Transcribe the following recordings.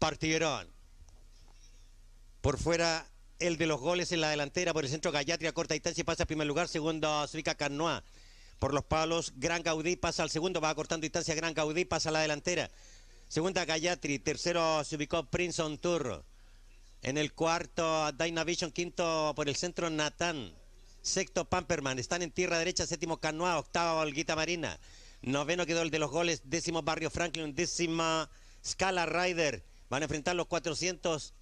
Partieron. Por fuera el de los goles en la delantera, por el centro Gallatri a corta distancia pasa a primer lugar, segundo Suica Canoa. Por los palos, Gran Gaudí pasa al segundo, va cortando distancia, Gran Gaudí pasa a la delantera. Segunda Gallatri, tercero se ubicó Prince on Tour. En el cuarto, Dynavision, quinto por el centro, Natán. Sexto, Pamperman. Están en tierra derecha, séptimo, Canoa. Octavo, Olguita Marina. Noveno quedó el de los goles. Décimo, Barrio Franklin. Décima, Scala Rider. Van a enfrentar los 400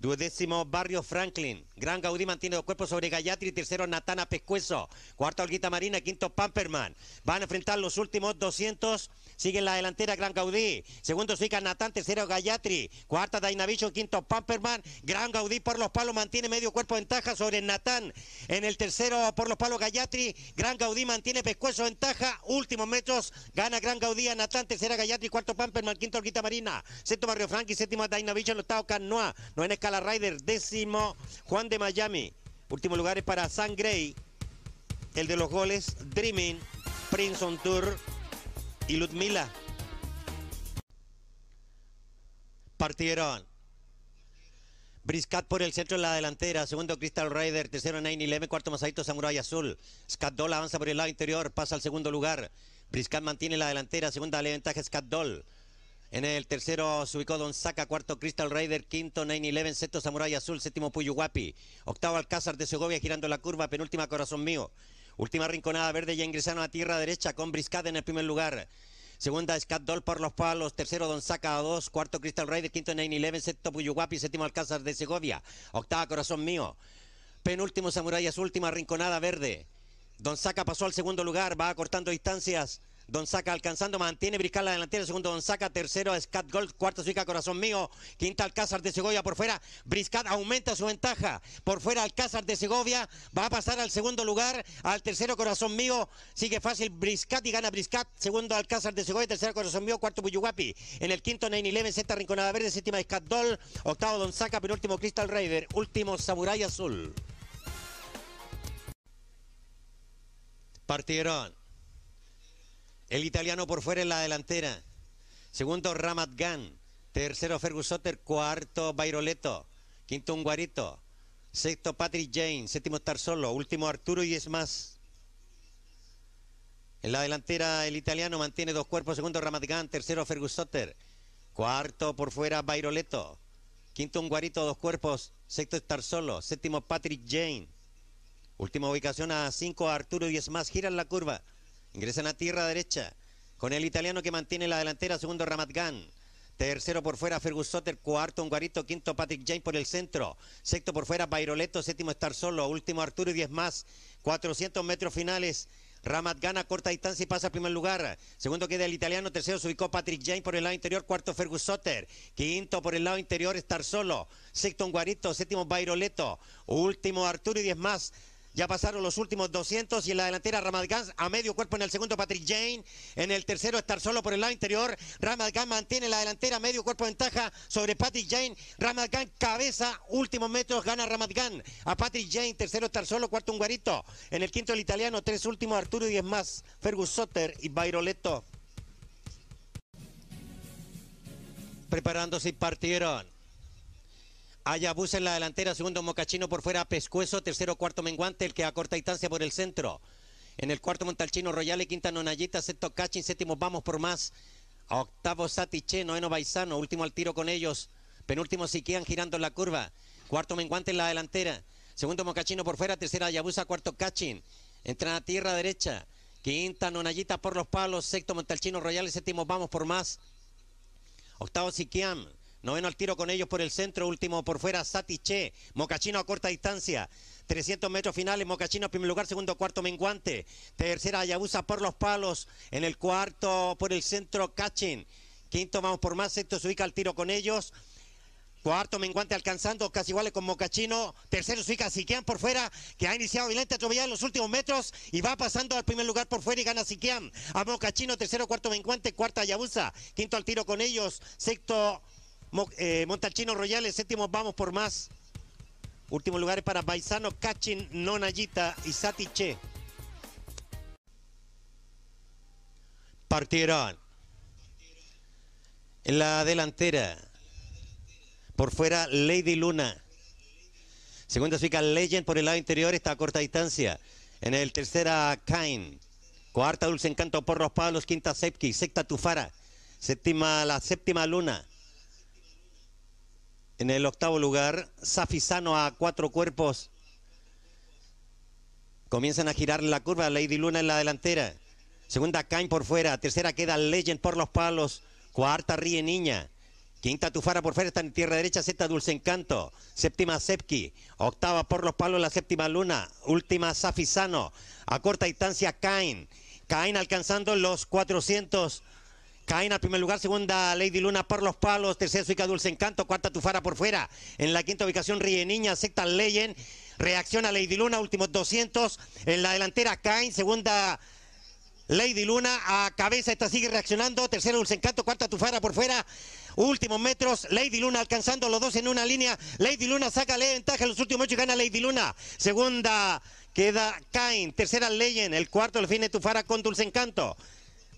Duodécimo Barrio Franklin. Gran Gaudí mantiene dos cuerpos sobre Gallatri. Tercero Natana Pescuezo. Cuarto Olguita Marina. Quinto Pamperman. Van a enfrentar los últimos 200. Sigue en la delantera Gran Gaudí. Segundo Suica Natán. Tercero Gallatri. Cuarta Dynavision. Quinto Pamperman. Gran Gaudí por los palos mantiene medio cuerpo ventaja sobre Natán. En el tercero por los palos Gallatri. Gran Gaudí mantiene Pescuezo ventaja. Últimos metros. Gana Gran Gaudí a Natán. Tercera Gallatri. Cuarto Pamperman. Quinto Olguita Marina. Sexto Barrio Franklin. Séptimo Dynavision. Octavo Canoa. No en escala Rider, décimo Juan de Miami. Último lugar es para San Gray, el de los goles, Dreaming, Prince on Tour y Ludmila. Partieron. Briscat por el centro en la delantera, segundo Crystal Rider, tercero 9-11, cuarto Masadito Samurai Azul. Scat Doll avanza por el lado interior, pasa al segundo lugar. Briscat mantiene la delantera, segunda le ventaja Scat Doll. En el tercero se ubicó Don Saca, cuarto Crystal Raider, quinto 9-11, sexto Samurai Azul, séptimo Puyuhuapi, octavo Alcázar de Segovia girando la curva, penúltima Corazón Mío, última Rinconada Verde ya ingresaron a tierra derecha con Briscada en el primer lugar. Segunda Scat Doll por los palos, tercero Don Saca a dos, cuarto Crystal Raider, quinto 9-11, sexto Puyuhuapi, séptimo Alcázar de Segovia, octava Corazón Mío, penúltimo Samurai Azul, última Rinconada Verde. Don Saca pasó al segundo lugar, va acortando distancias. Don Saca alcanzando, mantiene Briscal la delantera, segundo Don Saca, tercero Scat Gold, cuarto Suica Corazón Mío, quinta Alcázar de Segovia por fuera, Briscat aumenta su ventaja, por fuera Alcázar de Segovia, va a pasar al segundo lugar, al tercero Corazón Mío, sigue fácil Briscat y gana Briscat, segundo Alcázar de Segovia, tercero Corazón Mío, cuarto Puyuhuapi, en el quinto 9-11, sexta Rinconada Verde, séptima Scat Doll, octavo Don Saca, penúltimo Crystal Raider, último Samurai Azul. Partieron. El italiano por fuera en la delantera. Segundo Ramat Gan. Tercero Fergus Soter. Cuarto Bairoleto. Quinto Unguarito. Sexto Patrick Jane. Séptimo Estar Solo. Último Arturo y es más. En la delantera el italiano mantiene dos cuerpos. Segundo Ramat Gan. Tercero Fergus Soter. Cuarto por fuera Bairoleto. Quinto Unguarito. Dos cuerpos. Sexto Estar Solo. Séptimo Patrick Jane. Última ubicación a 5 Arturo y es más. Giran la curva. Ingresan a tierra derecha. Con el italiano que mantiene la delantera, segundo Ramat Gan. Tercero por fuera Fergus Soter, cuarto Unguarito, quinto Patrick James por el centro. Sexto por fuera Bairoleto, séptimo Estar Solo, último Arturo y diez más. 400 metros finales. Ramat Gan a corta distancia y pasa al primer lugar. Segundo queda el italiano. Tercero se ubicó Patrick James por el lado interior. Cuarto Fergus Soter. Quinto por el lado interior Estar Solo. Sexto Unguarito. Séptimo Bairoleto. Último Arturo y diez más. Ya pasaron los últimos 200 y en la delantera Ramadgan a medio cuerpo en el segundo Patrick Jane. En el tercero estar solo por el lado interior. Ramadgan mantiene la delantera medio cuerpo ventaja sobre Patrick Jane. Ramadgan cabeza, últimos metros gana Ramadgan a Patrick Jane. Tercero estar solo, cuarto un guarito. En el quinto el italiano, tres últimos Arturo y diez más. Fergus Soter y Bairoleto. Preparándose y partieron. Ayabus en la delantera, segundo Mocachino por fuera, Pescuezo, tercero, cuarto Menguante, el que acorta distancia por el centro. En el cuarto Montalchino Royale, quinta Nonayita, sexto Cachin, séptimo Vamos por más. Octavo Satiche, noveno Baisano, último al tiro con ellos. Penúltimo Siquian girando en la curva. Cuarto Menguante en la delantera. Segundo Mocachino por fuera, tercera Ayabusa, cuarto Cachin. Entra a tierra derecha. Quinta Nonayita por los palos, sexto Montalchino Royale, séptimo Vamos por más. Octavo Siquian. Noveno al tiro con ellos por el centro, último por fuera, Satiche. Mocachino a corta distancia. 300 metros finales, Mocachino primer lugar, segundo, cuarto, Menguante. Tercera, Ayabusa por los palos. En el cuarto, por el centro, Cachin. Quinto, vamos por más, sexto se ubica al tiro con ellos. Cuarto, Menguante alcanzando, casi iguales con Mocachino. Tercero, se ubica Siquian por fuera, que ha iniciado violenta atropellada en los últimos metros y va pasando al primer lugar por fuera y gana Siquian. A Mocachino, tercero, cuarto, Menguante, cuarta, Ayabusa. Quinto al tiro con ellos. Sexto, eh, Montalchino Royales, séptimo, vamos por más. Último lugar para Baisano, Cachin, Nonayita y Satiche. Partieron. En la delantera, Por fuera, Lady Luna. Segunda fica Legend por el lado interior, está a corta distancia. En el tercera, Kain. Cuarta, Dulce Encanto por los palos. Quinta, Sepki. Sexta, Tufara. Séptima, la séptima Luna. En el octavo lugar, Safisano a cuatro cuerpos. Comienzan a girar la curva. Lady Luna en la delantera. Segunda, Kain por fuera. Tercera queda Legend por los palos. Cuarta, Ríe Niña. Quinta Tufara por fuera está en tierra derecha, sexta Dulce Encanto, séptima Sepki, octava por los palos la séptima Luna, última Safisano, a corta distancia Cain, Cain alcanzando los 400, Cain al primer lugar, segunda Lady Luna por los palos, tercera Suica Dulce Encanto, cuarta Tufara por fuera, en la quinta ubicación Ríe Niña, sexta Legend, reacciona Lady Luna, últimos 200, en la delantera Cain, segunda Lady Luna a cabeza, esta sigue reaccionando. Tercera Dulce Encanto, cuarta Tufara por fuera. Últimos metros, Lady Luna alcanzando los dos en una línea. Lady Luna saca la ventaja en los últimos ocho y gana Lady Luna. Segunda queda Kain. Tercera Legend. El cuarto el fin Tufara con Dulce Encanto.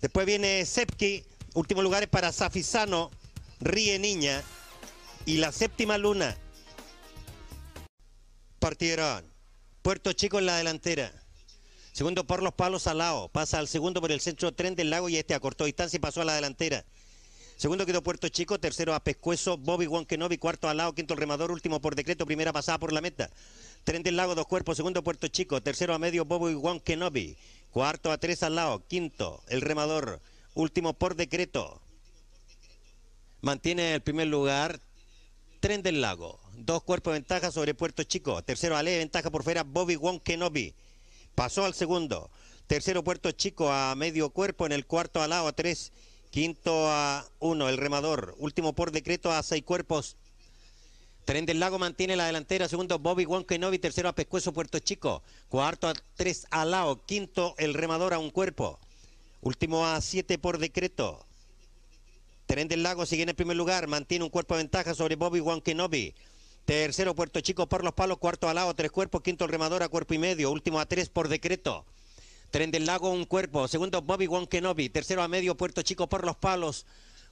Después viene Sepki. Último lugar es para Safisano. Ríe Niña. Y la séptima Luna. Partieron. Puerto Chico en la delantera. Segundo por los palos al lado. Pasa al segundo por el centro tren del lago y este acortó distancia y pasó a la delantera. Segundo quedó Puerto Chico, tercero a Pescuezo, Bobby Wonkenovi, cuarto al lado, quinto el remador, último por decreto, primera pasada por la meta. Tren del lago, dos cuerpos, segundo Puerto Chico, tercero a medio Bobby Wonkenovi, cuarto a tres al lado, quinto el remador, último por decreto. Mantiene el primer lugar Tren del Lago, dos cuerpos de ventaja sobre Puerto Chico, tercero Ale, ventaja por fuera Bobby Wonkenovi. Pasó al segundo. Tercero Puerto Chico a medio cuerpo. En el cuarto al lado a tres. Quinto a uno el remador. Último por decreto a seis cuerpos. Tren del Lago mantiene la delantera. Segundo Bobby Wonkenovi. Tercero a Pescuezo Puerto Chico. Cuarto a tres al lado. Quinto el remador a un cuerpo. Último a siete por decreto. Tren del Lago sigue en el primer lugar. Mantiene un cuerpo de ventaja sobre Bobby Wonkenovi. Tercero, Puerto Chico por los palos. Cuarto al lado, tres cuerpos. Quinto, el remador a cuerpo y medio. Último a tres por decreto. Tren del Lago, un cuerpo. Segundo, Bobby Wonkenobi. Tercero a medio, Puerto Chico por los palos.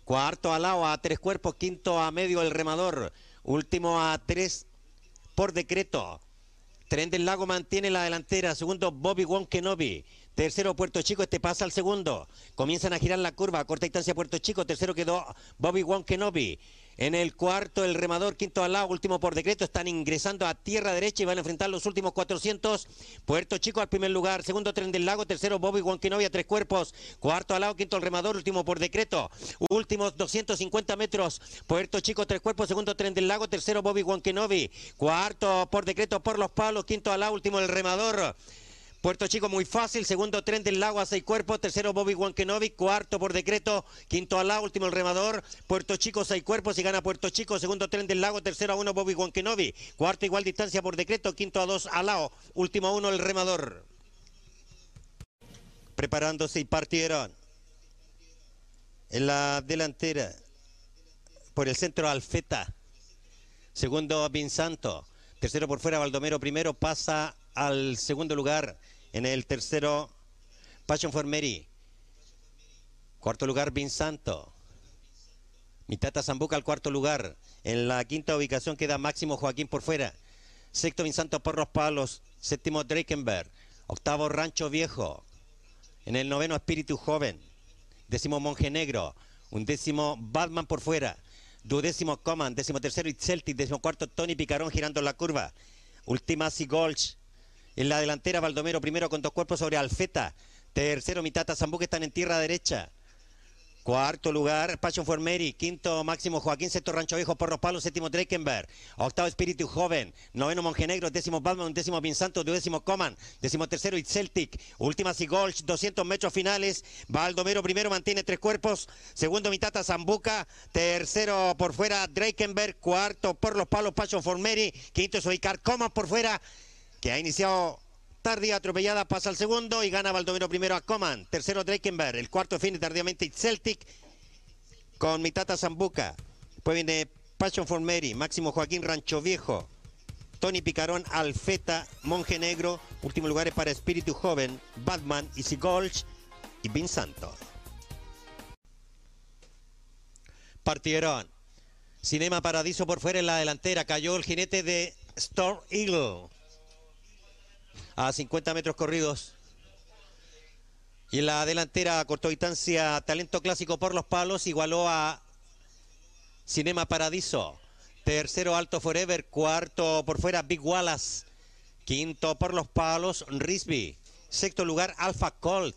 Cuarto al lado, a tres cuerpos. Quinto a medio, el remador. Último a tres por decreto. Tren del Lago mantiene la delantera. Segundo, Bobby Wonkenobi. Tercero, Puerto Chico. Este pasa al segundo. Comienzan a girar la curva. Corta distancia, Puerto Chico. Tercero quedó Bobby Wonkenobi. En el cuarto, el remador, quinto al lado, último por decreto, están ingresando a tierra derecha y van a enfrentar los últimos 400. Puerto Chico al primer lugar, segundo tren del lago, tercero Bobby Wankinovia, tres cuerpos, cuarto al lado, quinto el remador, último por decreto. Últimos 250 metros, Puerto Chico, tres cuerpos, segundo tren del lago, tercero Bobby Wankenovi, cuarto por decreto por los palos, quinto al lado, último el remador. Puerto Chico muy fácil, segundo tren del lago a seis cuerpos, tercero Bobby Wankenovi, cuarto por decreto, quinto al último el remador, Puerto Chico seis cuerpos y gana Puerto Chico, segundo tren del lago, tercero a uno Bobby Wankenovi, cuarto igual distancia por decreto, quinto a dos al último a uno el remador. Preparándose y partieron. En la delantera, por el centro Alfeta, segundo Vinsanto, tercero por fuera Baldomero, primero. Pasa al segundo lugar. En el tercero, Passion for Mary. Cuarto lugar, Vinsanto. Mitata Zambuca al cuarto lugar. En la quinta ubicación queda Máximo Joaquín por fuera. Sexto, Vinsanto por los palos. Séptimo, Drakenberg. Octavo, Rancho Viejo. En el noveno, Espíritu Joven. Décimo, Monje Negro. Un décimo, Batman por fuera. Duodécimo, Coman. Décimo tercero, Celtic. Décimo cuarto, Tony Picarón girando la curva. Última, Sigolch. En la delantera, Baldomero primero con dos cuerpos sobre Alfeta. Tercero, Mitata Zambuque están en tierra derecha. Cuarto lugar, Passion for Mary. Quinto, Máximo Joaquín. Sexto, Rancho Viejo por los palos. Séptimo, Drakenberg. Octavo, Espíritu Joven. Noveno, Monjenegro. Décimo, Batman. Décimo, Vinsanto. Décimo, Coman. Décimo tercero, Celtic. Última, Sigolch. 200 metros finales. Baldomero primero mantiene tres cuerpos. Segundo, Mitata Zambuca. Tercero, por fuera, Drakenberg. Cuarto, por los palos, Passion for Mary. Quinto, Soicar Coman por fuera que ha iniciado tardía atropellada, pasa al segundo y gana Baldomero primero a Coman. Tercero Drakenberg, el cuarto fin tardíamente Celtic con Mitata Zambuca. Después viene Passion for Mary, Máximo Joaquín Rancho Viejo, Tony Picarón, Alfeta, Monje Negro. Último lugar es para Espíritu Joven, Batman, Easy Golch y Vin Santo. Partieron. Cinema Paradiso por fuera en la delantera. Cayó el jinete de Storm Eagle. A 50 metros corridos. Y en la delantera, cortó distancia, talento clásico por los palos, igualó a Cinema Paradiso. Tercero, Alto Forever. Cuarto, por fuera, Big Wallace. Quinto, por los palos, Risby. Sexto lugar, Alpha Colt.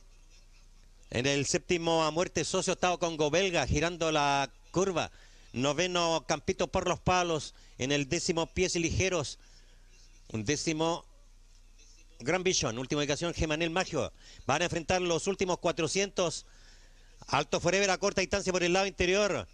En el séptimo, a muerte socio, estado Congo Belga, girando la curva. Noveno, Campito por los palos. En el décimo, Pies Ligeros. Un décimo, Gran Vision. Última ubicación, Gemanel Magio. Van a enfrentar los últimos 400. Alto Forever a corta distancia por el lado interior.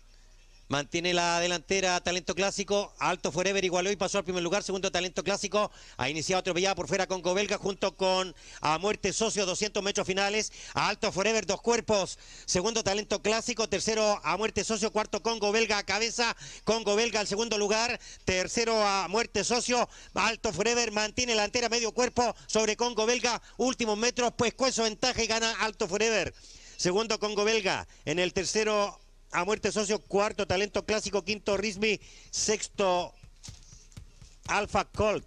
Mantiene la delantera Talento Clásico. Alto Forever igualó y pasó al primer lugar. Segundo Talento Clásico. Ha iniciado atropellada por fuera con Belga junto con A Muerte Socio 200 metros finales. Alto Forever dos cuerpos. Segundo Talento Clásico. Tercero A Muerte Socio. Cuarto Congo Belga a cabeza. Congo Belga al segundo lugar. Tercero A Muerte Socio. Alto Forever mantiene la delantera medio cuerpo sobre Congo Belga. Últimos metros pues cueso ventaja y gana Alto Forever. Segundo Congo Belga. En el tercero a muerte socio, cuarto talento clásico, quinto Risby, sexto Alpha Colt.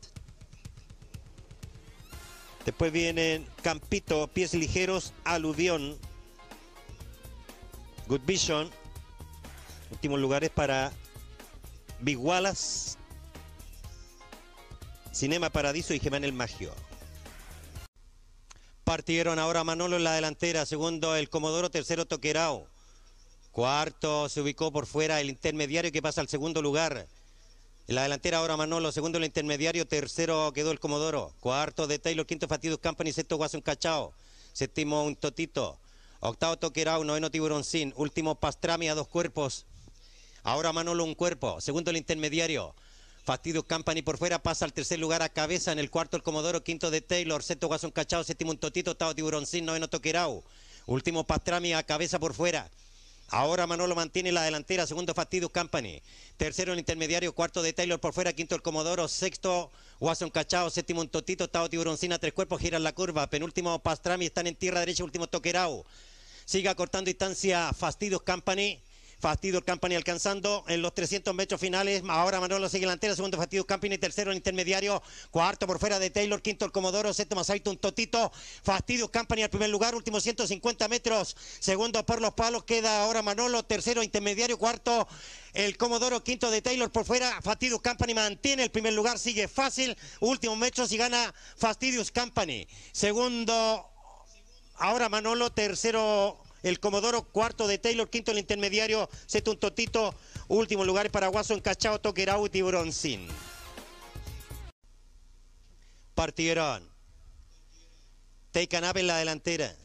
Después vienen Campito, Pies Ligeros, Aludión, Good Vision. Últimos lugares para Big Wallace, Cinema Paradiso y el Magio. Partieron ahora Manolo en la delantera, segundo el Comodoro, tercero Toquerao. Cuarto se ubicó por fuera el intermediario que pasa al segundo lugar. En la delantera ahora Manolo, segundo el intermediario, tercero quedó el Comodoro. Cuarto de Taylor, quinto Fatidus Company, sexto Guasón Cachao. Séptimo un Totito. Octavo Toquerao, noveno Tiburoncín. Último Pastrami a dos cuerpos. Ahora Manolo un cuerpo. Segundo el intermediario. Fastidious Company por fuera pasa al tercer lugar a cabeza. En el cuarto el Comodoro, quinto de Taylor, sexto Guasón Cachao, séptimo un Totito, octavo Tiburoncín, noveno Toquerao. Último Pastrami a cabeza por fuera. Ahora Manolo mantiene la delantera, segundo Fastidious Company. Tercero el intermediario, cuarto de Taylor por fuera, quinto el Comodoro, sexto Watson Cachao, séptimo un Totito, octavo Tiburoncina, tres cuerpos giran la curva, penúltimo Pastrami, están en tierra derecha, último Toquerao. Sigue cortando distancia Fastidious Company. Fastidio Company alcanzando en los 300 metros finales. Ahora Manolo sigue delantera, segundo Fastidio Company, tercero el intermediario, cuarto por fuera de Taylor, quinto el Comodoro, séptimo un Totito. Fastidio Company al primer lugar, últimos 150 metros, segundo por los palos, queda ahora Manolo, tercero intermediario, cuarto el Comodoro, quinto de Taylor por fuera. Fastidious Company mantiene el primer lugar, sigue fácil, últimos metros y gana Fastidious Company. Segundo, ahora Manolo, tercero el Comodoro, cuarto de Taylor, quinto el intermediario, sexto un Totito, último lugar para Guaso, Cachao, Toquerau y Tiburoncín. Partieron. Teicanap en la delantera.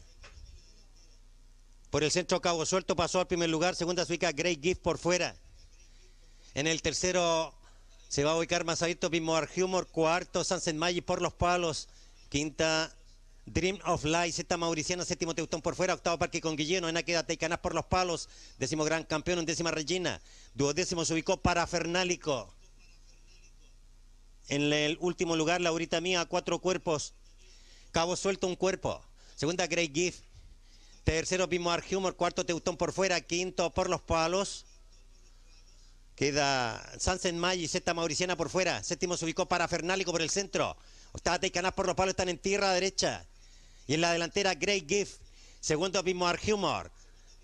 Por el centro Cabo Suelto pasó al primer lugar, segunda se ubica Great Gift por fuera. En el tercero se va a ubicar más abierto Bimoar Humor, cuarto Sunset Magic por los palos, quinta Dream of Light, sexta Mauriciana, séptimo Teutón por fuera, octavo Parque con Guilleno, en queda Teicanás por los palos, décimo Gran Campeón, undécima Regina, duodécimo se ubicó Parafernálico. En el último lugar, Laurita Mía, cuatro cuerpos, Cabo Suelto, un cuerpo, segunda Great Gift, tercero Bimoar Humor, cuarto Teutón por fuera, quinto por los palos. Queda Sunset Maggi, sexta Mauriciana por fuera, séptimo se ubicó Parafernálico por el centro, octava Teicanás por los palos, están en tierra derecha. Y en la delantera, Great Gift. Segundo, Bimoar Humor.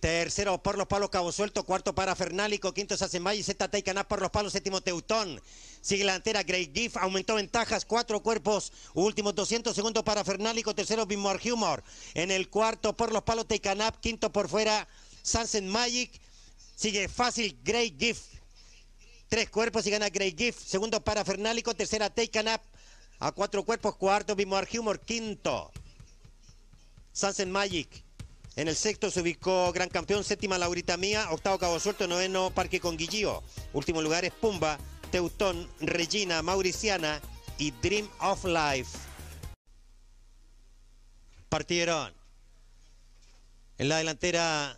Tercero, por los palos, Cabo Suelto. Cuarto, para Fernálico. Quinto, Sasemay. Sexta, Taicaná por los palos. Séptimo, Teutón. Sigue la delantera, Great Gift. Aumentó ventajas. Cuatro cuerpos. Últimos 200. Segundo, para Fernálico. Tercero, Bimoar Humor. En el cuarto, por los palos, Taikanap. Quinto, por fuera, Sunset Magic. Sigue fácil, Great Gift. Tres cuerpos y gana Great Gift. Segundo, para Fernálico. Tercera, Taikanap. A cuatro cuerpos. Cuarto, Bimoar Humor. Quinto. Sunset Magic. En el sexto se ubicó Gran Campeón, séptima Laurita Mía, octavo Cabo Suelto, noveno Parque Conguillío. Último lugar es Pumba, Teutón, Regina, Mauriciana y Dream of Life. Partieron. En la delantera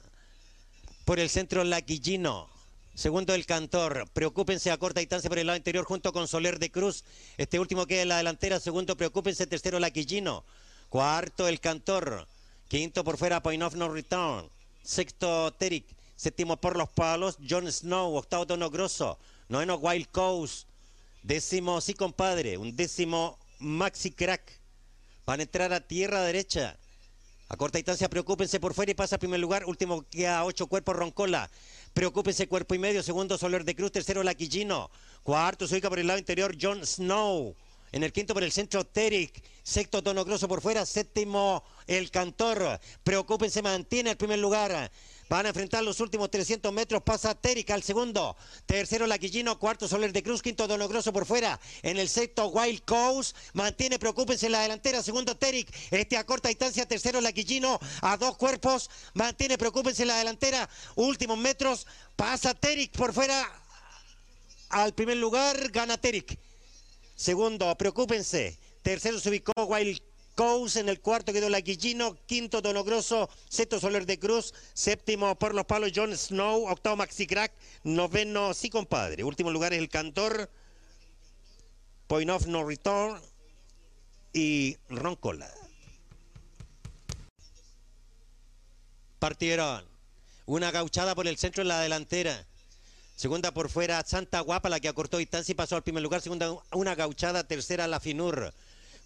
por el centro Laquillino. Segundo el cantor, preocúpense a corta distancia por el lado interior junto con Soler de Cruz. Este último queda en la delantera, segundo preocúpense, tercero Laquillino. Cuarto, el Cantor. Quinto por fuera, Point of No Return. Sexto, Terik. Séptimo por los palos, John Snow. Octavo Tono Grosso. Noveno Wild Coast. Décimo, sí compadre. Un décimo Maxi Crack. Van a entrar a tierra derecha. A corta distancia, preocúpense por fuera y pasa a primer lugar. Último queda ocho cuerpos Roncola. Preocúpense cuerpo y medio. Segundo Soler de Cruz. Tercero Laquillino. Cuarto se ubica por el lado interior John Snow. En el quinto por el centro Teric. Sexto Tono Grosso por fuera. Séptimo el Cantor. Preocúpense, mantiene el primer lugar. Van a enfrentar los últimos 300 metros. Pasa Teric al segundo. Tercero Laquillino. Cuarto Soler de Cruz. Quinto Dono Grosso por fuera. En el sexto Wild Coast. Mantiene, preocúpense en la delantera. Segundo Teric. Este a corta distancia. Tercero Laquillino. A dos cuerpos. Mantiene, preocúpense en la delantera. Últimos metros. Pasa Teric por fuera. Al primer lugar gana Teric. Segundo, preocúpense. Tercero se ubicó Wild Coast, en el cuarto quedó Laquillino, quinto Dono Grosso, sexto Soler de Cruz, séptimo por los palos John Snow, octavo Maxi Crack, noveno Sí Compadre, último lugar es el Cantor, Point of No Return y Roncola. Partieron. Una gauchada por el centro en la delantera. Segunda por fuera, Santa Guapa, la que acortó distancia y pasó al primer lugar. Segunda, una gauchada. Tercera, la Finur.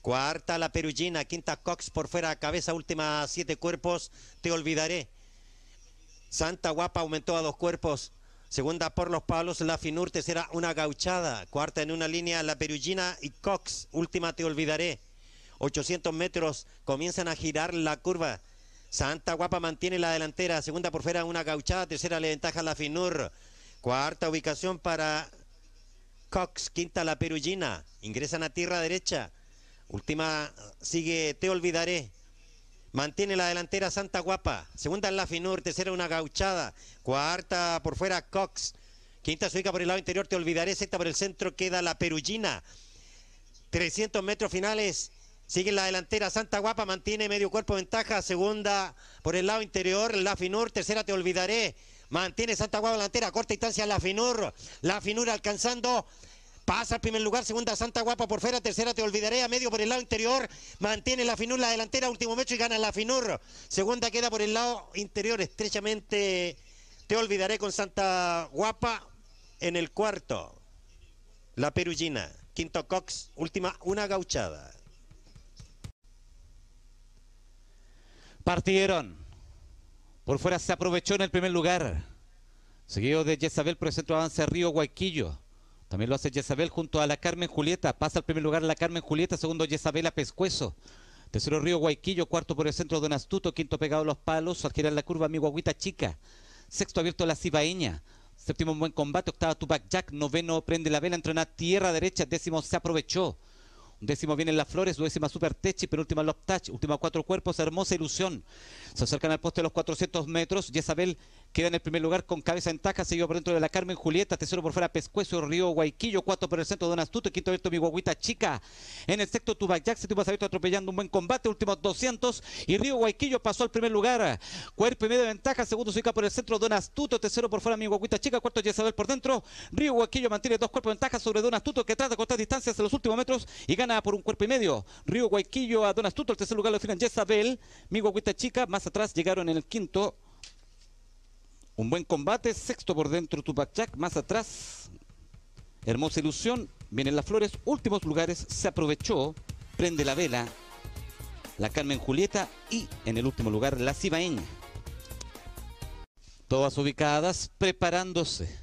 Cuarta, la Perugina. Quinta, Cox por fuera, cabeza. Última, siete cuerpos. Te olvidaré. Santa Guapa aumentó a dos cuerpos. Segunda por los palos, la Finur. Tercera, una gauchada. Cuarta en una línea, la Perugina y Cox. Última, te olvidaré. 800 metros, comienzan a girar la curva. Santa Guapa mantiene la delantera. Segunda por fuera, una gauchada. Tercera le ventaja la Finur. Cuarta ubicación para Cox. Quinta la Perugina. Ingresan a tierra derecha. Última sigue Te Olvidaré. Mantiene la delantera Santa Guapa. Segunda en la Finur. Tercera una gauchada. Cuarta por fuera Cox. Quinta se ubica por el lado interior. Te Olvidaré. Sexta por el centro queda la Perugina. 300 metros finales. Sigue la delantera Santa Guapa, mantiene medio cuerpo ventaja. Segunda por el lado interior, la Finur. Tercera te olvidaré. Mantiene Santa Guapa delantera, corta distancia la Finur. La Finur alcanzando. Pasa al primer lugar, segunda Santa Guapa por fuera, tercera te olvidaré, a medio por el lado interior, mantiene la Finur la delantera, último metro y gana la Finur. Segunda queda por el lado interior, estrechamente te olvidaré con Santa Guapa en el cuarto. La Perugina, quinto Cox, última una gauchada. Partieron. Por fuera se aprovechó en el primer lugar. Seguido de Jezabel por el centro avance Río Guayquillo. También lo hace Jezabel junto a la Carmen Julieta. Pasa al primer lugar la Carmen Julieta. Segundo Jezabel a Pescuezo. Tercero Río Guayquillo. Cuarto por el centro Don Astuto. Quinto pegado a los palos. Al girar la curva mi guaguita chica. Sexto abierto la Cibaeña. Séptimo en buen combate. Octava Tupac Jack. Noveno prende la vela. Entrena tierra derecha. Décimo se aprovechó. Décimo vienen las flores, duodécima Super Techi, penúltima Love Touch, última cuatro cuerpos, hermosa ilusión. Se acercan al poste de los 400 metros. Jezabel queda en el primer lugar con cabeza en taja, seguido por dentro de la Carmen Julieta, tercero por fuera Pescuezo, Río Guayquillo, cuarto por el centro Don Astuto, quinto abierto mi guaguita chica. En el sexto Tubac séptimo abierto atropellando un buen combate, últimos 200 y Río Guayquillo pasó al primer lugar. Cuerpo y medio de ventaja, segundo se ubica por el centro Don Astuto, tercero por fuera mi guaguita chica, cuarto Jezabel por dentro. Río Guayquillo mantiene dos cuerpos de ventaja sobre Don Astuto que trata de cortar distancias en los últimos metros y gana por un cuerpo y medio. Río Guayquillo a Don Astuto, el tercer lugar lo definen Jezabel, mi guaguita chica, más atrás llegaron en el quinto un buen combate, sexto por dentro Tupac Jack, más atrás. Hermosa ilusión, vienen las flores, últimos lugares, se aprovechó, prende la vela, la Carmen Julieta y en el último lugar la Cibaeña. Todas ubicadas, preparándose.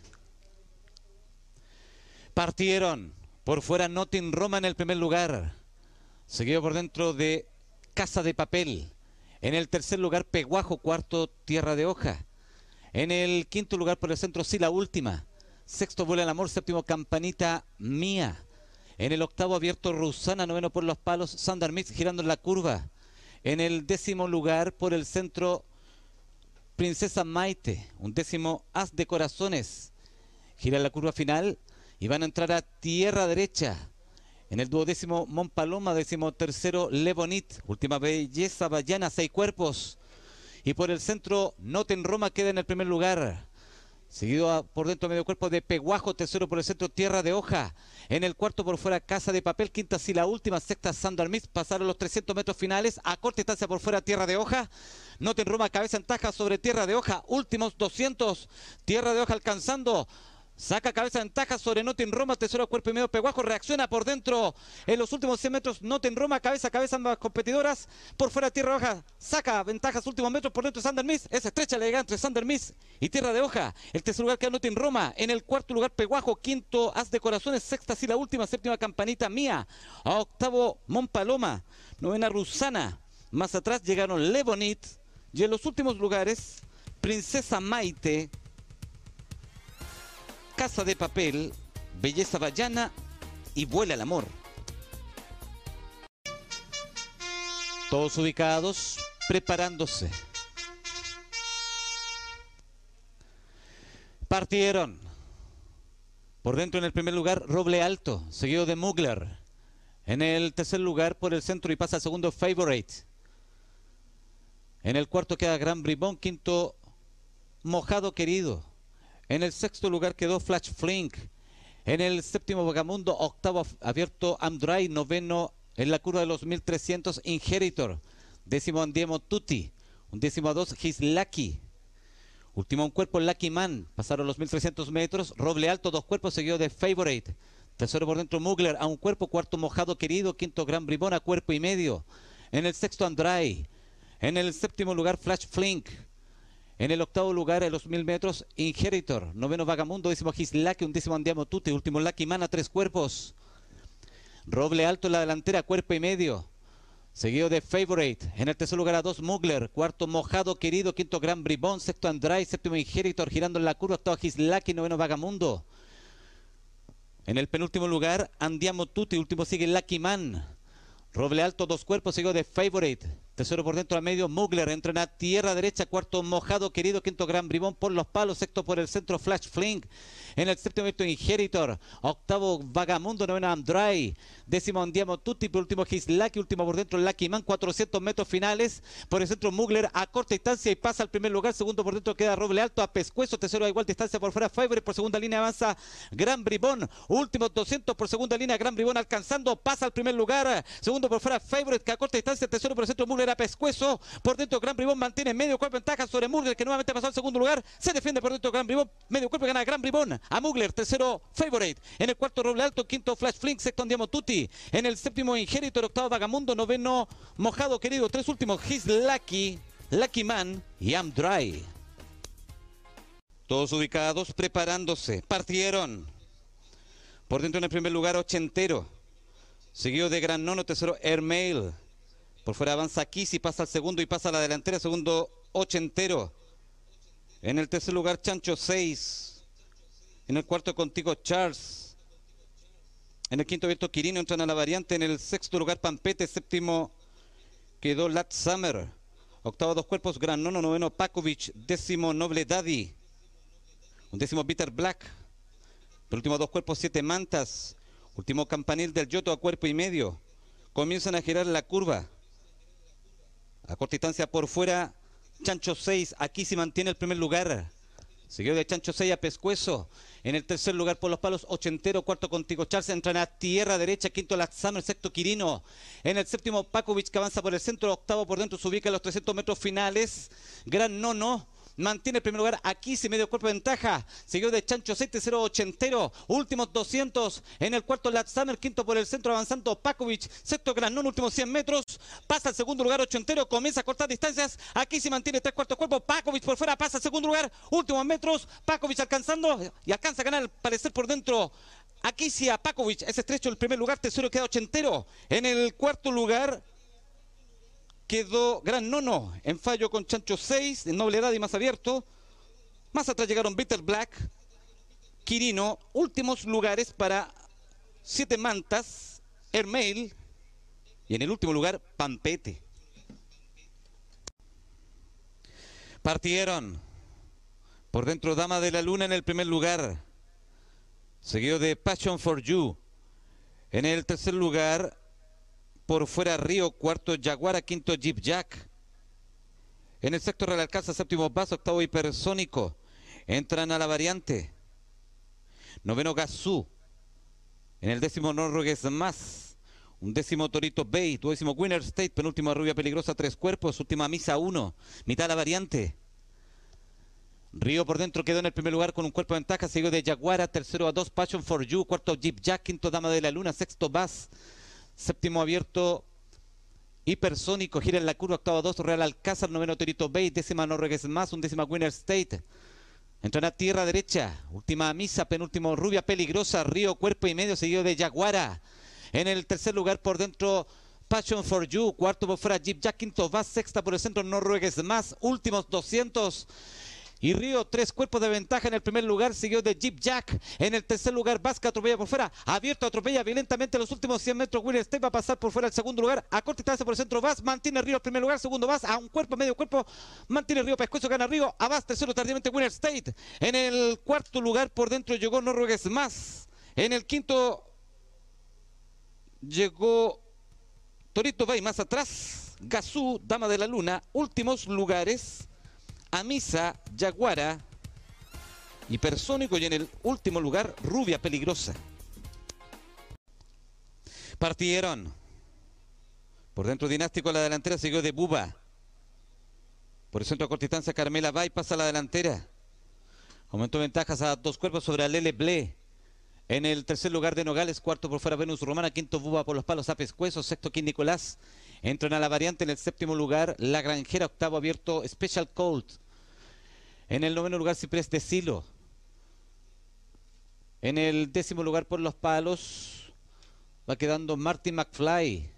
Partieron por fuera Notin Roma en el primer lugar, seguido por dentro de Casa de Papel. En el tercer lugar Peguajo, cuarto Tierra de Hoja. En el quinto lugar por el centro, sí, la última. Sexto, Vuela el Amor. Séptimo, Campanita Mía. En el octavo, abierto Rusana. Noveno por los palos, Sandar girando en la curva. En el décimo lugar por el centro, Princesa Maite. Un décimo, As de Corazones. Gira la curva final y van a entrar a tierra derecha. En el duodécimo, Mon Paloma. Décimo tercero, Le Bonit. Última belleza, Bayana, seis cuerpos. Y por el centro, Noten Roma queda en el primer lugar. Seguido por dentro medio cuerpo de Peguajo, tercero por el centro Tierra de Hoja. En el cuarto por fuera Casa de Papel, quinta y la última, sexta Miss. Pasaron los 300 metros finales. A corta distancia por fuera Tierra de Hoja. Noten Roma, cabeza en taja sobre Tierra de Hoja. Últimos 200. Tierra de Hoja alcanzando Saca cabeza ventaja sobre Notin Roma, tercero cuerpo y medio Peguajo, reacciona por dentro. En los últimos 100 metros Notin Roma, cabeza a cabeza ambas competidoras, por fuera Tierra Hoja, saca ventajas últimos metros por dentro Sander Miss, es estrecha la llegada entre Sander Miss y Tierra de Hoja, el tercer lugar queda Notin Roma, en el cuarto lugar Peguajo, quinto As de Corazones, sexta sí la última, séptima Campanita Mía, a octavo Paloma, novena Rusana, más atrás llegaron Levonit y en los últimos lugares Princesa Maite, Casa de Papel, Belleza Vallana y Vuela el Amor. Todos ubicados, preparándose. Partieron. Por dentro en el primer lugar, Roble Alto, seguido de Mugler. En el tercer lugar, por el centro y pasa al segundo, Favorite. En el cuarto queda Gran Bribón, quinto, Mojado Querido. En el sexto lugar quedó Flash Flink. En el séptimo Vagamundo, octavo abierto Amdry, noveno en la curva de los 1300 Inheritor. Décimo Andiemo Tutti. Un décimo dos His Lucky. Último un cuerpo Lucky Man. Pasaron los 1300 metros. Roble alto, dos cuerpos seguido de Favorite. Tercero por dentro Mugler a un cuerpo. Cuarto Mojado Querido. Quinto Gran Bribón a cuerpo y medio. En el sexto Andray. En el séptimo lugar Flash Flink. En el octavo lugar, en los mil metros, Inheritor. Noveno Vagamundo, décimo Gislaki, un décimo Andiamo Tutti, último Lucky Mana, tres cuerpos. Roble alto en la delantera, cuerpo y medio. Seguido de Favorite. En el tercer lugar a dos Mugler. Cuarto Mojado Querido. Quinto Gran Bribón. Sexto Andray. Séptimo Inheritor girando en la curva. Octavo Gislaki. Noveno Vagamundo. En el penúltimo lugar Andiamo Tutti. Último sigue Lucky Man. Roble alto, dos cuerpos, seguido de Favorite. Tercero por dentro a medio, Mugler. Entra en la tierra derecha, cuarto Mojado, querido, quinto Gran Bribón por los palos, sexto por el centro, Flash Flink. En el séptimo momento, Inheritor. Octavo, Vagamundo, noveno, Andray. Décimo, Andiamo Tutti, por último, Gislaki. Último por dentro, Lucky Man. 400 metros finales. Por el centro, Mugler a corta distancia y pasa al primer lugar. Segundo por dentro queda Roble Alto a Pescuezo. Tercero a igual distancia por fuera, Favorite. Por segunda línea avanza Gran Bribón. Últimos 200 por segunda línea, Gran Bribón alcanzando. Pasa al primer lugar. Segundo por fuera, Favorite que a corta distancia. Tercero por el centro, Mugler a Pescuezo. Por dentro, Gran Bribón mantiene medio cuerpo ventaja sobre Mugler que nuevamente pasó al segundo lugar. Se defiende por dentro, Gran Bribón. Medio cuerpo gana Gran Bribón a Mugler. Tercero, Favorite. En el cuarto, Roble Alto. Quinto, Flash Flink. Sexto, Andiamo Tutti. En el séptimo, Inheritor. Octavo, Vagamundo. Noveno, Mojado, querido. Tres últimos, His Lucky, Lucky Man y I'm Dry. Todos ubicados, preparándose. Partieron. Por dentro en el primer lugar, Ochentero. Seguido de Gran Nono, tercero, Airmail. Por fuera avanza Kisi, pasa al segundo y pasa a la delantera. Segundo, Ochentero. En el tercer lugar, Chancho 6. En el cuarto, contigo, Charles. En el quinto, abierto Quirino, entran a la variante. En el sexto lugar, Pampete. Séptimo, quedó Lat Summer. Octavo, dos cuerpos, Gran Nono. Noveno, Pakovic. Décimo, Noble Daddy. Un décimo, Peter Black. Por último, dos cuerpos, siete mantas. Último campanil del Yoto a cuerpo y medio. Comienzan a girar la curva. A corta distancia por fuera, Chancho 6. Aquí se mantiene el primer lugar. Seguido de Chancho 6 a Pescuezo. En el tercer lugar por los palos, Ochentero. Cuarto contigo Charles. Entran a tierra derecha. Quinto. El sexto Quirino. En el séptimo Pakovic que avanza por el centro. Octavo por dentro. Se ubica en los 300 metros finales. Gran Nono. Mantiene el primer lugar aquí, se medio cuerpo de ventaja. Seguido de Chancho 0 ochentero. Últimos 200 en el cuarto Latzamer. Quinto por el centro avanzando Pakovic. Sexto Granón, últimos 100 metros. Pasa al segundo lugar ochentero. Comienza a cortar distancias. Aquí se mantiene tres cuartos cuerpo. Pakovic por fuera pasa al segundo lugar. Últimos metros. Pakovic alcanzando y alcanza a ganar al parecer por dentro. Aquí sí a Pakovic es estrecho el primer lugar. Tercero queda ochentero. En el cuarto lugar quedó Gran Nono en fallo con Chancho 6, de noble edad y más abierto. Más atrás llegaron Bitter Black, Quirino, últimos lugares para Siete Mantas, Hermail y en el último lugar Pampete. Partieron por dentro Dama de la Luna en el primer lugar, seguido de Passion for You. En el tercer lugar, por fuera Río, cuarto Jaguara, quinto Jeep Jack. En el sexto Real Alcázar, séptimo Vaso, octavo Hipersónico. Entran a la variante. Noveno Gazú. En el décimo Norrogues más. Un décimo Torito Bay. Duodécimo Winner State. Penúltima Rubia Peligrosa. Tres cuerpos. Última Misa uno. Mitad la variante. Río por dentro quedó en el primer lugar con un cuerpo de ventaja, seguido de Jaguara, tercero a dos, Passion for You, cuarto Jeep Jack, quinto Dama de la Luna, sexto Bass, séptimo abierto Hipersónico, gira en la curva, octavo a dos, Real Alcázar, noveno Torito Bay, décima Norregues más, undécima Winner State. Entran a tierra derecha, última misa, penúltimo Rubia Peligrosa, Río Cuerpo y Medio, seguido de Jaguara. En el tercer lugar por dentro Passion for You, cuarto por fuera Jeep Jack, quinto Bass, sexta por el centro Norregues más, últimos 200 y Río, tres cuerpos de ventaja en el primer lugar, siguió de Jeep Jack. En el tercer lugar, Vasca atropella por fuera. Abierto, atropella violentamente los últimos 100 metros. Will State va a pasar por fuera el segundo lugar. A corta distancia por el centro, Vas. Mantiene Río el primer lugar. Segundo, Vas. A un cuerpo, medio cuerpo. Mantiene Río Pescuezo, gana Río. A Vas, tercero, tardíamente Winner State. En el cuarto lugar, por dentro, llegó Norruegues más. En el quinto, llegó Torito Bay más atrás. Gazú, Dama de la Luna. Últimos lugares. Amisa, Jaguara, Hipersónico y en el último lugar Rubia Peligrosa. Partieron. Por dentro dinástico a la delantera siguió de Buba. Por el centro de cortistancia Carmela Bay pasa a la delantera. Aumentó ventajas a dos cuerpos sobre Alele Ble. En el tercer lugar de Nogales, cuarto por fuera Venus Romana, quinto Buba por los palos a Pescuezo, sexto King Nicolás. Entran a la variante en el séptimo lugar, La Granjera, octavo abierto, Special Cold. En el noveno lugar, Ciprés de Silo. En el décimo lugar, por los palos, va quedando Martin McFly.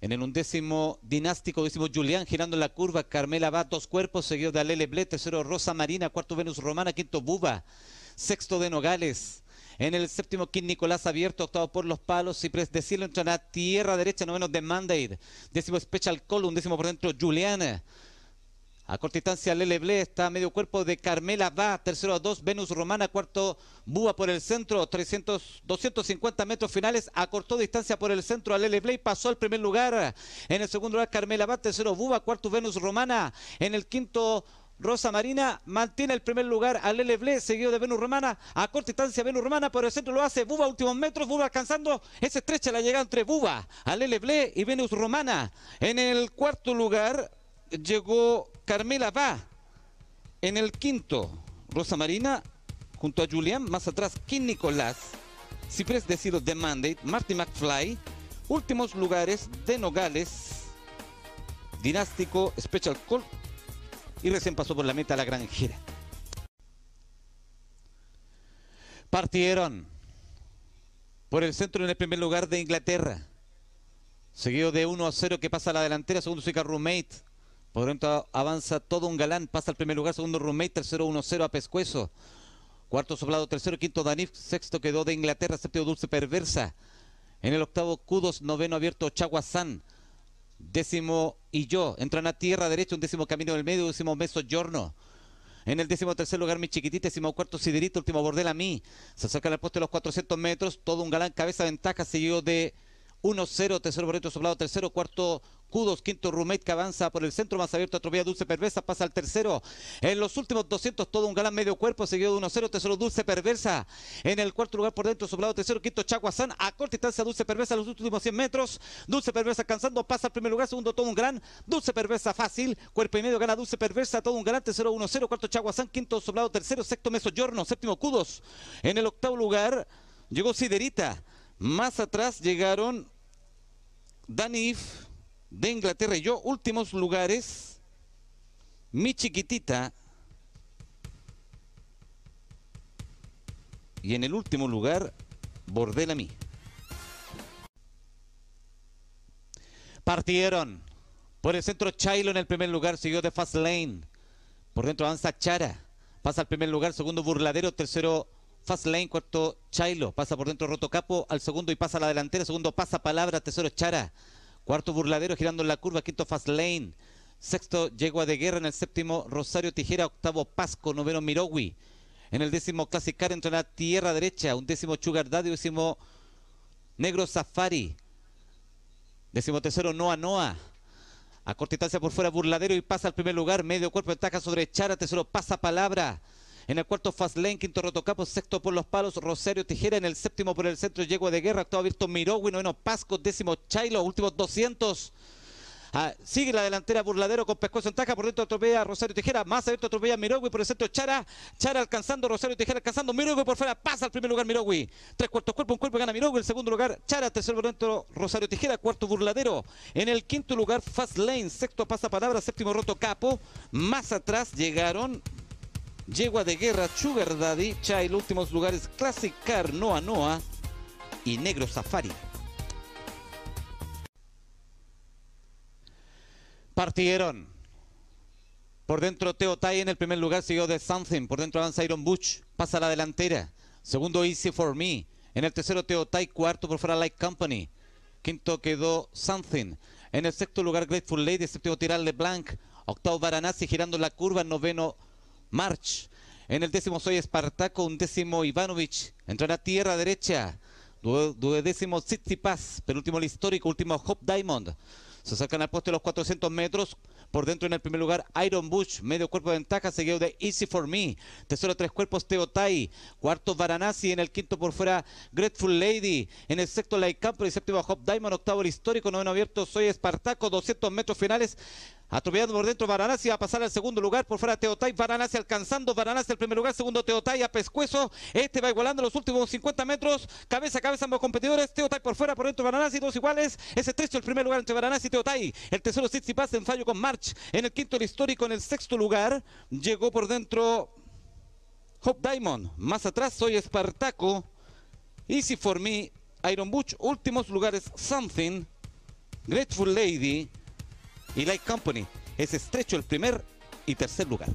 En el undécimo dinástico, décimo Julián girando la curva, Carmela va dos cuerpos, seguido de Alele Ble, tercero Rosa Marina, cuarto Venus Romana, quinto Buba, sexto de Nogales. En el séptimo, King Nicolás abierto, octavo por los palos. Cipres de Cielo entran a tierra derecha, noveno de Mandate. Décimo Special Column, décimo por dentro Juliana. A corta distancia, Lele Ble está a medio cuerpo de Carmela va. Tercero a dos, Venus Romana. Cuarto, Búa por el centro. 300, 250 metros finales. Acortó distancia por el centro a Lele Ble y pasó al primer lugar. En el segundo lugar, Carmela va. Tercero, Búa. Cuarto, Venus Romana. En el quinto, Rosa Marina mantiene el primer lugar a Lele Ble, seguido de Venus Romana. A corta distancia Venus Romana, por el centro lo hace Buba, últimos metros. Buba alcanzando. Es estrecha la llegada entre Buba, a Lele Ble y Venus Romana. En el cuarto lugar llegó Carmela Va. En el quinto, Rosa Marina junto a Julián. Más atrás, King Nicolás. Ciprés Decido de Mandate, Marty McFly. Últimos lugares de Nogales. Dinástico, Special Call y recién pasó por la meta la granjera. Partieron por el centro en el primer lugar de Inglaterra. Seguido de 1 a 0 que pasa a la delantera, segundo Suica Roommate. Por dentro avanza todo un galán, pasa al primer lugar, segundo Roommate, tercero 1-0 a Pescuezo. Cuarto soplado, tercero, quinto Danif, sexto quedó de Inglaterra, séptimo Dulce Perversa. En el octavo Kudos, noveno abierto Chaguazán. Décimo y yo. Entran a tierra derecha, un décimo camino del medio, décimo Meso Giorno. En el décimo tercer lugar, mi chiquitita, décimo cuarto Siderito, último Bordela mí. Se acerca al puesto de los 400 metros, todo un galán cabeza ventaja, seguido de 1-0, tercero Boreto soplado, tercero, cuarto Cudos, quinto Roommate que avanza por el centro más abierto, atropella Dulce Perversa, pasa al tercero. En los últimos 200, todo un galán medio cuerpo, seguido de 1-0, tercero Dulce Perversa. En el cuarto lugar por dentro, soplado, tercero, quinto Chaguazán, a corta distancia Dulce Perversa, los últimos 100 metros. Dulce Perversa alcanzando, pasa al primer lugar, segundo todo un gran. Dulce Perversa fácil, cuerpo y medio gana Dulce Perversa, todo un galán, tercero 1-0, cuarto Chaguazán, quinto soplado, tercero, sexto Meso Giorno, séptimo Cudos. En el octavo lugar llegó Siderita. Más atrás llegaron Danif de Inglaterra y yo, últimos lugares, mi chiquitita. Y en el último lugar, Bordela mí. Partieron. Por el centro Chailo en el primer lugar, siguió de Fast Lane. Por dentro avanza Chara. Pasa al primer lugar, segundo Burladero, tercero Fast Lane, cuarto Chailo. Pasa por dentro Rotocapo al segundo y pasa a la delantera. Segundo pasa Palabra, tercero Chara. Cuarto Burladero girando en la curva, quinto Fast Lane. Sexto Yegua de Guerra en el séptimo Rosario Tijera, octavo Pasco, noveno Mirowi. En el décimo Clasicar entra la tierra derecha, un décimo Sugar Daddy, décimo Negro Safari. Décimo tercero Noa Noa. A corta distancia por fuera Burladero y pasa al primer lugar. Medio cuerpo ventaja sobre Chara. Tercero pasa Palabra. En el cuarto Fastlane, quinto Rotocapo, sexto por los palos, Rosario Tijera. En el séptimo por el centro, Yegua de Guerra, octavo abierto Mirogui, noveno Pasco, décimo Chailo, últimos 200. Ah, sigue la delantera Burladero con Pescozo en taja. Por dentro atropella Rosario Tijera. Más abierto atropella Mirogui. Por el centro Chara. Chara alcanzando Rosario Tijera alcanzando Mirogui por fuera. Pasa al primer lugar Mirogui. Tres cuartos cuerpo. Un cuerpo gana Mirogui. El segundo lugar Chara. Tercero por dentro Rosario Tijera. Cuarto Burladero. En el quinto lugar Fast Lane. Sexto pasa palabra. Séptimo Roto Capo. Más atrás llegaron Yegua de Guerra, Sugar Daddy, Child, últimos lugares Classic Car, Noa Noa y Negro Safari. Partieron. Por dentro Teo Tai en el primer lugar, siguió de Something. Por dentro avanza Iron Butch, pasa a la delantera. Segundo Easy for Me. En el tercero Teo Tai, cuarto por fuera Light Company. Quinto quedó Something. En el sexto lugar Grateful Lady, séptimo Tiral Blanc. Octavo Varanasi girando la curva, noveno March. En el décimo Soy Espartaco, un décimo Ivanovich. Entrará tierra derecha. Duodécimo Tsitsipas, penúltimo el histórico, último Hope Diamond. Se acercan al poste los 400 metros. Por dentro en el primer lugar Iron Bush, medio cuerpo de ventaja, seguido de Easy for Me. Tercero tres cuerpos Teotai. Cuarto Varanasi, en el quinto por fuera Grateful Lady. En el sexto Light Camper y séptimo Hop Diamond, octavo el histórico, noveno abierto Soy Espartaco, 200 metros finales. Atropellando por dentro Varanasi va a pasar al segundo lugar. Por fuera Teotay. Varanasi alcanzando. Varanasi el primer lugar. Segundo Teotay a Pescuezo. Este va igualando los últimos 50 metros. Cabeza a cabeza ambos competidores. Teotay por fuera. Por dentro Varanasi. Dos iguales. Es estrecho el primer lugar entre Varanasi y Teotay. El tercero Sitsi Paz en fallo con March. En el quinto el histórico. En el sexto lugar llegó por dentro Hope Diamond. Más atrás soy Espartaco. Easy for me. Iron Butch. Últimos lugares Something. Grateful Lady y Light Company. Es estrecho el primer y tercer lugar.